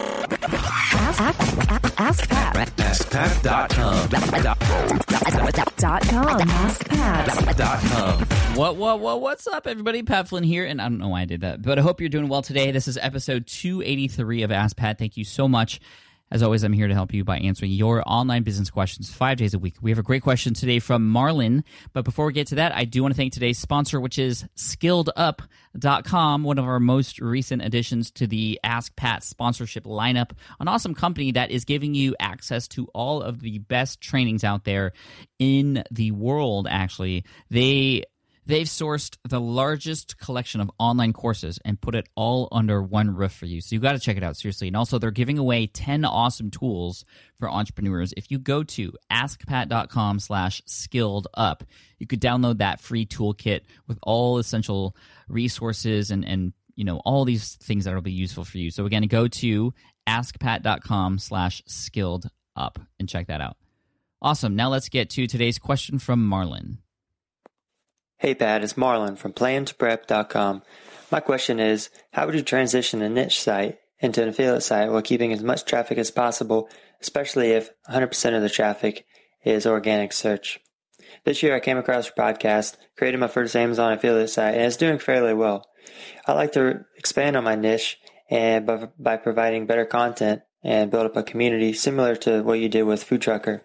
Ask, ask, ask Pat. AskPat.com. Dot com. AskPat. What, what, what, what's up, everybody? Pat Flynn here, and I don't know why I did that, but I hope you're doing well today. This is episode 283 of Ask Pat. Thank you so much. As always, I'm here to help you by answering your online business questions five days a week. We have a great question today from Marlon. but before we get to that, I do want to thank today's sponsor, which is skilledup.com, one of our most recent additions to the Ask Pat sponsorship lineup. An awesome company that is giving you access to all of the best trainings out there in the world, actually. They They've sourced the largest collection of online courses and put it all under one roof for you. So you got to check it out seriously. And also they're giving away 10 awesome tools for entrepreneurs. If you go to askpat.com slash skilled up, you could download that free toolkit with all essential resources and, and you know, all these things that will be useful for you. So again, go to askpat.com slash skilled up and check that out. Awesome. Now let's get to today's question from Marlon. Hey Pat, it's Marlon from plantoprep.com. My question is, how would you transition a niche site into an affiliate site while keeping as much traffic as possible, especially if 100% of the traffic is organic search? This year I came across your podcast, created my first Amazon affiliate site, and it's doing fairly well. I like to expand on my niche and by, by providing better content and build up a community similar to what you did with Food Trucker.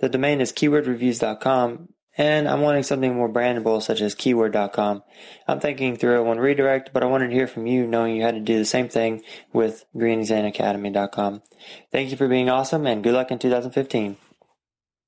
The domain is keywordreviews.com, and I'm wanting something more brandable such as keyword.com. I'm thinking through one redirect, but I wanted to hear from you knowing you had to do the same thing with greenexamacademy.com. Thank you for being awesome and good luck in 2015.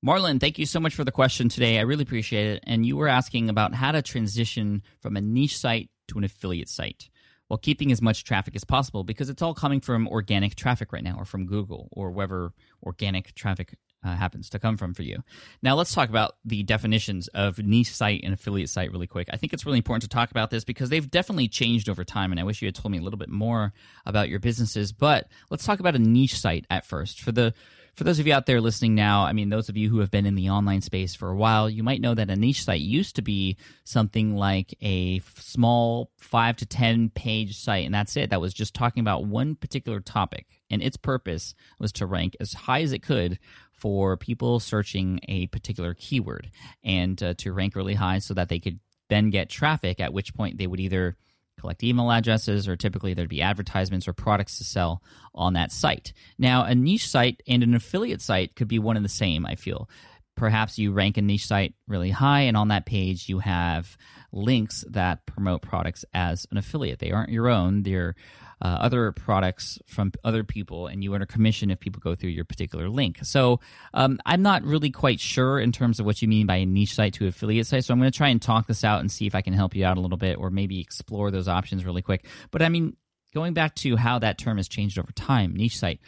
Marlon, thank you so much for the question today. I really appreciate it. And you were asking about how to transition from a niche site to an affiliate site while keeping as much traffic as possible because it's all coming from organic traffic right now or from Google or wherever organic traffic uh, happens to come from for you. Now, let's talk about the definitions of niche site and affiliate site really quick. I think it's really important to talk about this because they've definitely changed over time, and I wish you had told me a little bit more about your businesses. But let's talk about a niche site at first. For the for those of you out there listening now, I mean, those of you who have been in the online space for a while, you might know that a niche site used to be something like a small five to 10 page site, and that's it. That was just talking about one particular topic. And its purpose was to rank as high as it could for people searching a particular keyword and uh, to rank really high so that they could then get traffic, at which point they would either collect email addresses or typically there'd be advertisements or products to sell on that site. Now, a niche site and an affiliate site could be one and the same, I feel. Perhaps you rank a niche site really high, and on that page you have links that promote products as an affiliate. They aren't your own, they're uh, other products from other people, and you earn a commission if people go through your particular link. So um, I'm not really quite sure in terms of what you mean by a niche site to affiliate site. So I'm going to try and talk this out and see if I can help you out a little bit, or maybe explore those options really quick. But I mean, going back to how that term has changed over time, niche site.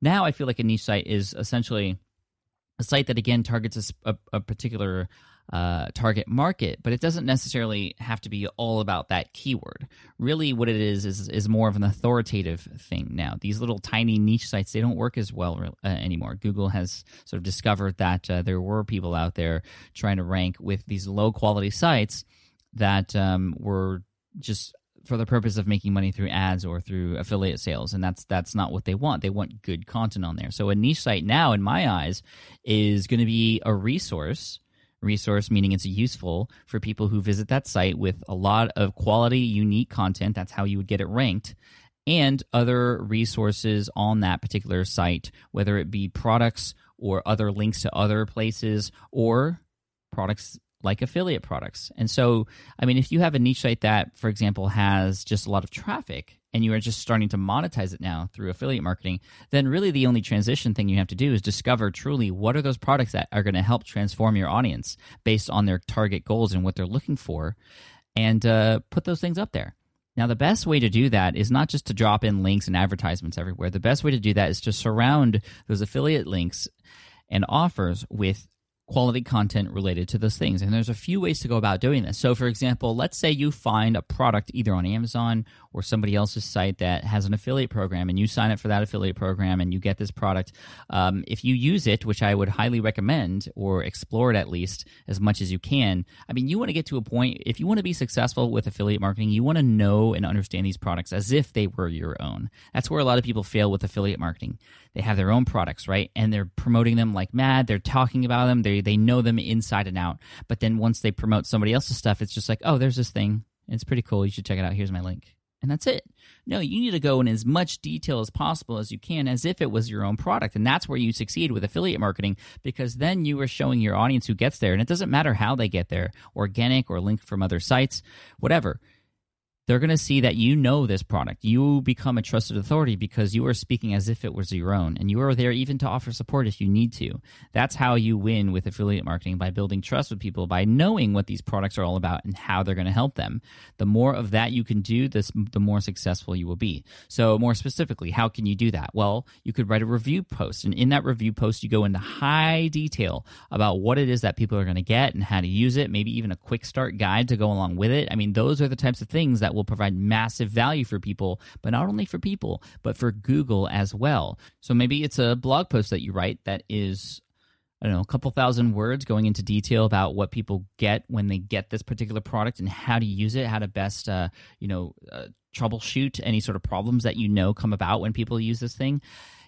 Now I feel like a niche site is essentially a site that again targets a, a, a particular uh, target market, but it doesn't necessarily have to be all about that keyword. Really, what it is is is more of an authoritative thing now. These little tiny niche sites they don't work as well uh, anymore. Google has sort of discovered that uh, there were people out there trying to rank with these low quality sites that um, were just for the purpose of making money through ads or through affiliate sales and that's that's not what they want they want good content on there so a niche site now in my eyes is going to be a resource resource, meaning it's useful for people who visit that site with a lot of quality, unique content. That's how you would get it ranked. And other resources on that particular site, whether it be products or other links to other places or products like affiliate products. And so, I mean, if you have a niche site that, for example, has just a lot of traffic and you are just starting to monetize it now through affiliate marketing, then really the only transition thing you have to do is discover truly what are those products that are going to help transform your audience based on their target goals and what they're looking for and uh, put those things up there. Now, the best way to do that is not just to drop in links and advertisements everywhere. The best way to do that is to surround those affiliate links and offers with quality content related to those things. And there's a few ways to go about doing this. So, for example, let's say you find a product either on Amazon or somebody else's site that has an affiliate program and you sign up for that affiliate program and you get this product, um, if you use it, which I would highly recommend or explore it at least as much as you can, I mean, you want to get to a point, if you want to be successful with affiliate marketing, you want to know and understand these products as if they were your own. That's where a lot of people fail with affiliate marketing. They have their own products, right? And they're promoting them like mad. They're talking about them. They, they know them inside and out. But then once they promote somebody else's stuff, it's just like, oh, there's this thing. It's pretty cool. You should check it out. Here's my link and that's it. No, you need to go in as much detail as possible as you can as if it was your own product. And that's where you succeed with affiliate marketing because then you are showing your audience who gets there. And it doesn't matter how they get there organic or linked from other sites, whatever they're going to see that you know this product. You become a trusted authority because you are speaking as if it was your own, and you are there even to offer support if you need to. That's how you win with affiliate marketing by building trust with people, by knowing what these products are all about and how they're going to help them. The more of that you can do, this the more successful you will be. So, more specifically, how can you do that? Well, you could write a review post, and in that review post, you go into high detail about what it is that people are going to get and how to use it. Maybe even a quick start guide to go along with it. I mean, those are the types of things that will will provide massive value for people, but not only for people, but for Google as well. So maybe it's a blog post that you write that is I don't know, a couple thousand words going into detail about what people get when they get this particular product and how to use it, how to best, uh, you know, uh, troubleshoot any sort of problems that you know come about when people use this thing.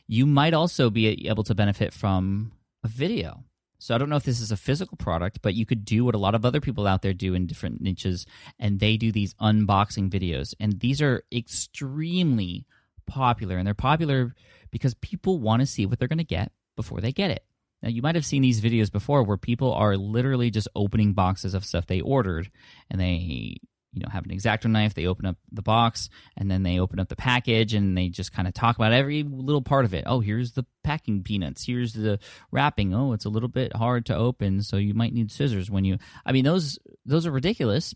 You might also be able to benefit from a video. So I don't know if this is a physical product, but you could do what a lot of other people out there do in different niches, and they do these unboxing videos. And these are extremely popular, and they're popular because people want to see what they're going to get before they get it. Now, you might have seen these videos before where people are literally just opening boxes of stuff they ordered and they you know have an exacto knife they open up the box and then they open up the package and they just kind of talk about every little part of it. Oh here's the packing peanuts. Here's the wrapping. Oh it's a little bit hard to open so you might need scissors when you i mean those those are ridiculous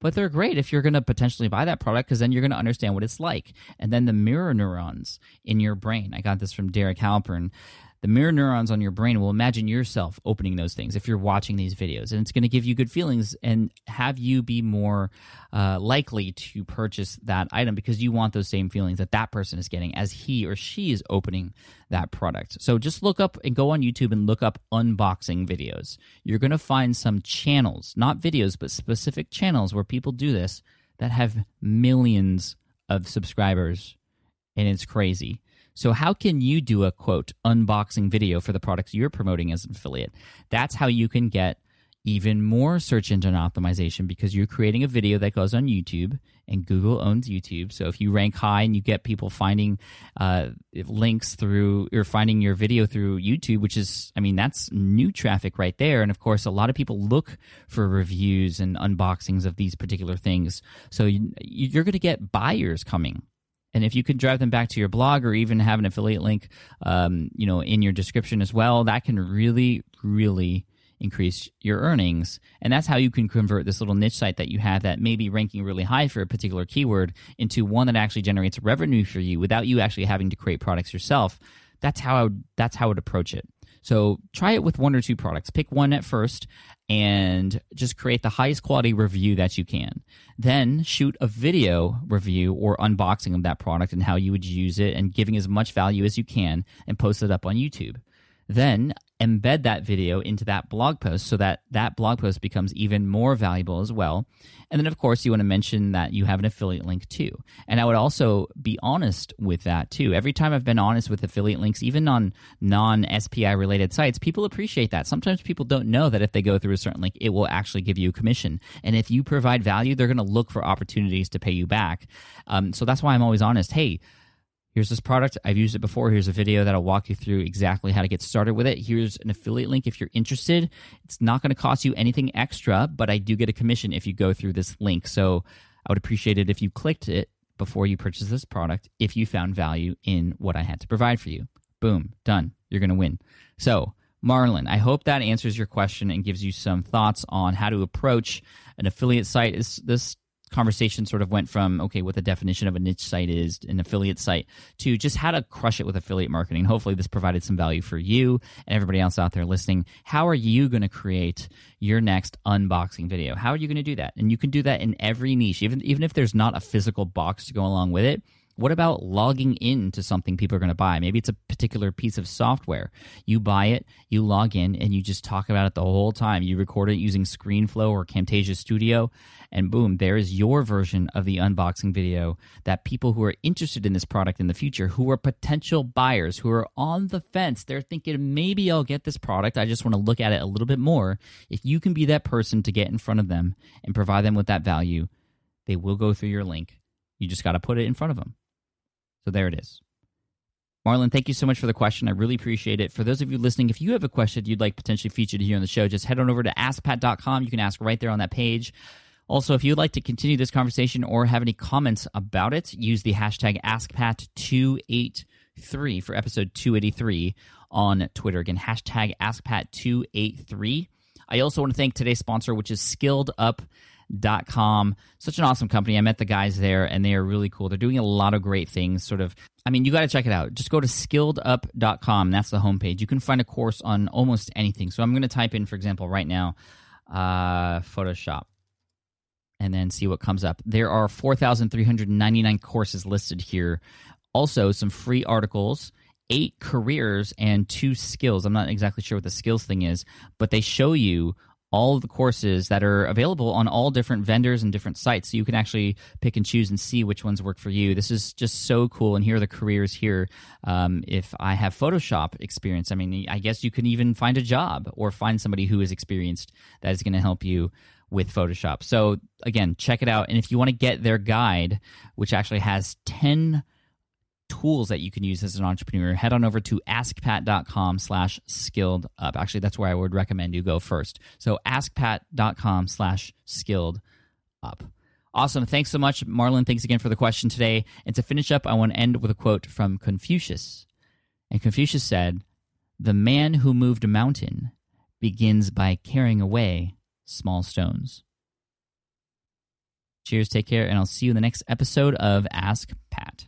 but they're great if you're going to potentially buy that product because then you're going to understand what it's like. And then the mirror neurons in your brain. I got this from derek halpern the mirror neurons on your brain will imagine yourself opening those things if you're watching these videos and it's going to give you good feelings and have you be more uh, likely to purchase that item because you want those same feelings that that person is getting as he or she is opening that product. So just look up and go on youtube and look up unboxing videos. You're going to find some channels not videos but specific channels where people do this that have millions of subscribers and it's crazy so, how can you do a quote unboxing video for the products you're promoting as an affiliate? That's how you can get even more search engine optimization because you're creating a video that goes on YouTube and Google owns YouTube. So if you rank high and you get people finding uh, links through or finding your video through YouTube, which is, I mean, that's new traffic right there. And of course, a lot of people look for reviews and unboxings of these particular things. So you, you're going to get buyers coming and if you could drive them back to your blog or even have an affiliate link, um, you know, in your description as well, that can really, really increase your earnings. And that's how you can convert this little niche site that you have that may be ranking really high for a particular keyword into one that actually generates revenue for you without you actually having to create products yourself. That's how I would, that's how I would approach it. So try it with one or two products. Pick one at first and just create the highest quality review that you can. Then shoot a video review or unboxing of that product and how you would use it and giving as much value as you can and post it up on YouTube. Then embed that video into that blog post so that that blog post becomes even more valuable as well. And then, of course, you want to mention that you have an affiliate link too. And I would also be honest with that too. Every time I've been honest with affiliate links, even on non SPI related sites, people appreciate that. Sometimes people don't know that if they go through a certain link, it will actually give you a commission. And if you provide value, they're going to look for opportunities to pay you back. Um, so that's why I'm always honest. Hey, here's this product. I've used it before. Here's a video that'll walk you through exactly how to get started with it. Here's an affiliate link if you're interested. It's not going to cost you anything extra, but I do get a commission if you go through this link. So I would appreciate it if you clicked it before you purchase this product if you found value in what I had to provide for you. Boom, done. You're going to win. So, Marlon, I hope that answers your question and gives you some thoughts on how to approach an affiliate site. Is this conversation sort of went from okay what the definition of a niche site is an affiliate site to just how to crush it with affiliate marketing. Hopefully this provided some value for you and everybody else out there listening. How are you going to create your next unboxing video? How are you going to do that? And you can do that in every niche even even if there's not a physical box to go along with it what about logging into something people are going to buy? Maybe it's a particular piece of software. You buy it, you log in, and you just talk about it the whole time. You record it using ScreenFlow or Camtasia Studio, and boom, there is your version of the unboxing video that people who are interested in this product in the future, who are potential buyers, who are on the fence, they're thinking, maybe I'll get this product. I just want to look at it a little bit more. If you can be that person to get in front of them and provide them with that value, they will go through your link. You just got to put it in front of them. So there it is. Marlon, thank you so much for the question. I really appreciate it. For those of you listening, if you have a question you'd like potentially featured here on the show, just head on over to askpat.com. You can ask right there on that page. Also, if you'd like to continue this conversation or have any comments about it, use the hashtag AskPat283 for episode 283 on Twitter. Again, hashtag AskPat283. I also want to thank today's sponsor, which is Skilled Up dot com. Such an awesome company. I met the guys there and they are really cool. They're doing a lot of great things sort of i mean you got to check it out. Just go to skilledup.com that's the homepage. You can find a course on almost anything. So i'm going to type in for example right now uh, photoshop and then see what comes up. There are 4399 courses listed here. Also some free articles eight careers and two skills. I'm not exactly sure what the skills thing is but they show you all of the courses that are available on all different vendors and different sites. So you can actually pick and choose and see which ones work for you. This is just so cool. And here are the careers here. Um, if I have Photoshop experience, I mean, I guess you can even find a job or find somebody who is experienced that is going to help you with Photoshop. So again, check it out. And if you want to get their guide, which actually has 10 tools that you can use as an entrepreneur, head on over to askpat.com slash skilled up. Actually, that's where I would recommend you go first. So askpat.com slash skilled up. Awesome. Thanks so much, Marlon. Thanks again for the question today. And to finish up, I want to end with a quote from Confucius. And Confucius said, The man who moved a mountain begins by carrying away small stones. Cheers, take care, and I'll see you in the next episode of Ask Pat.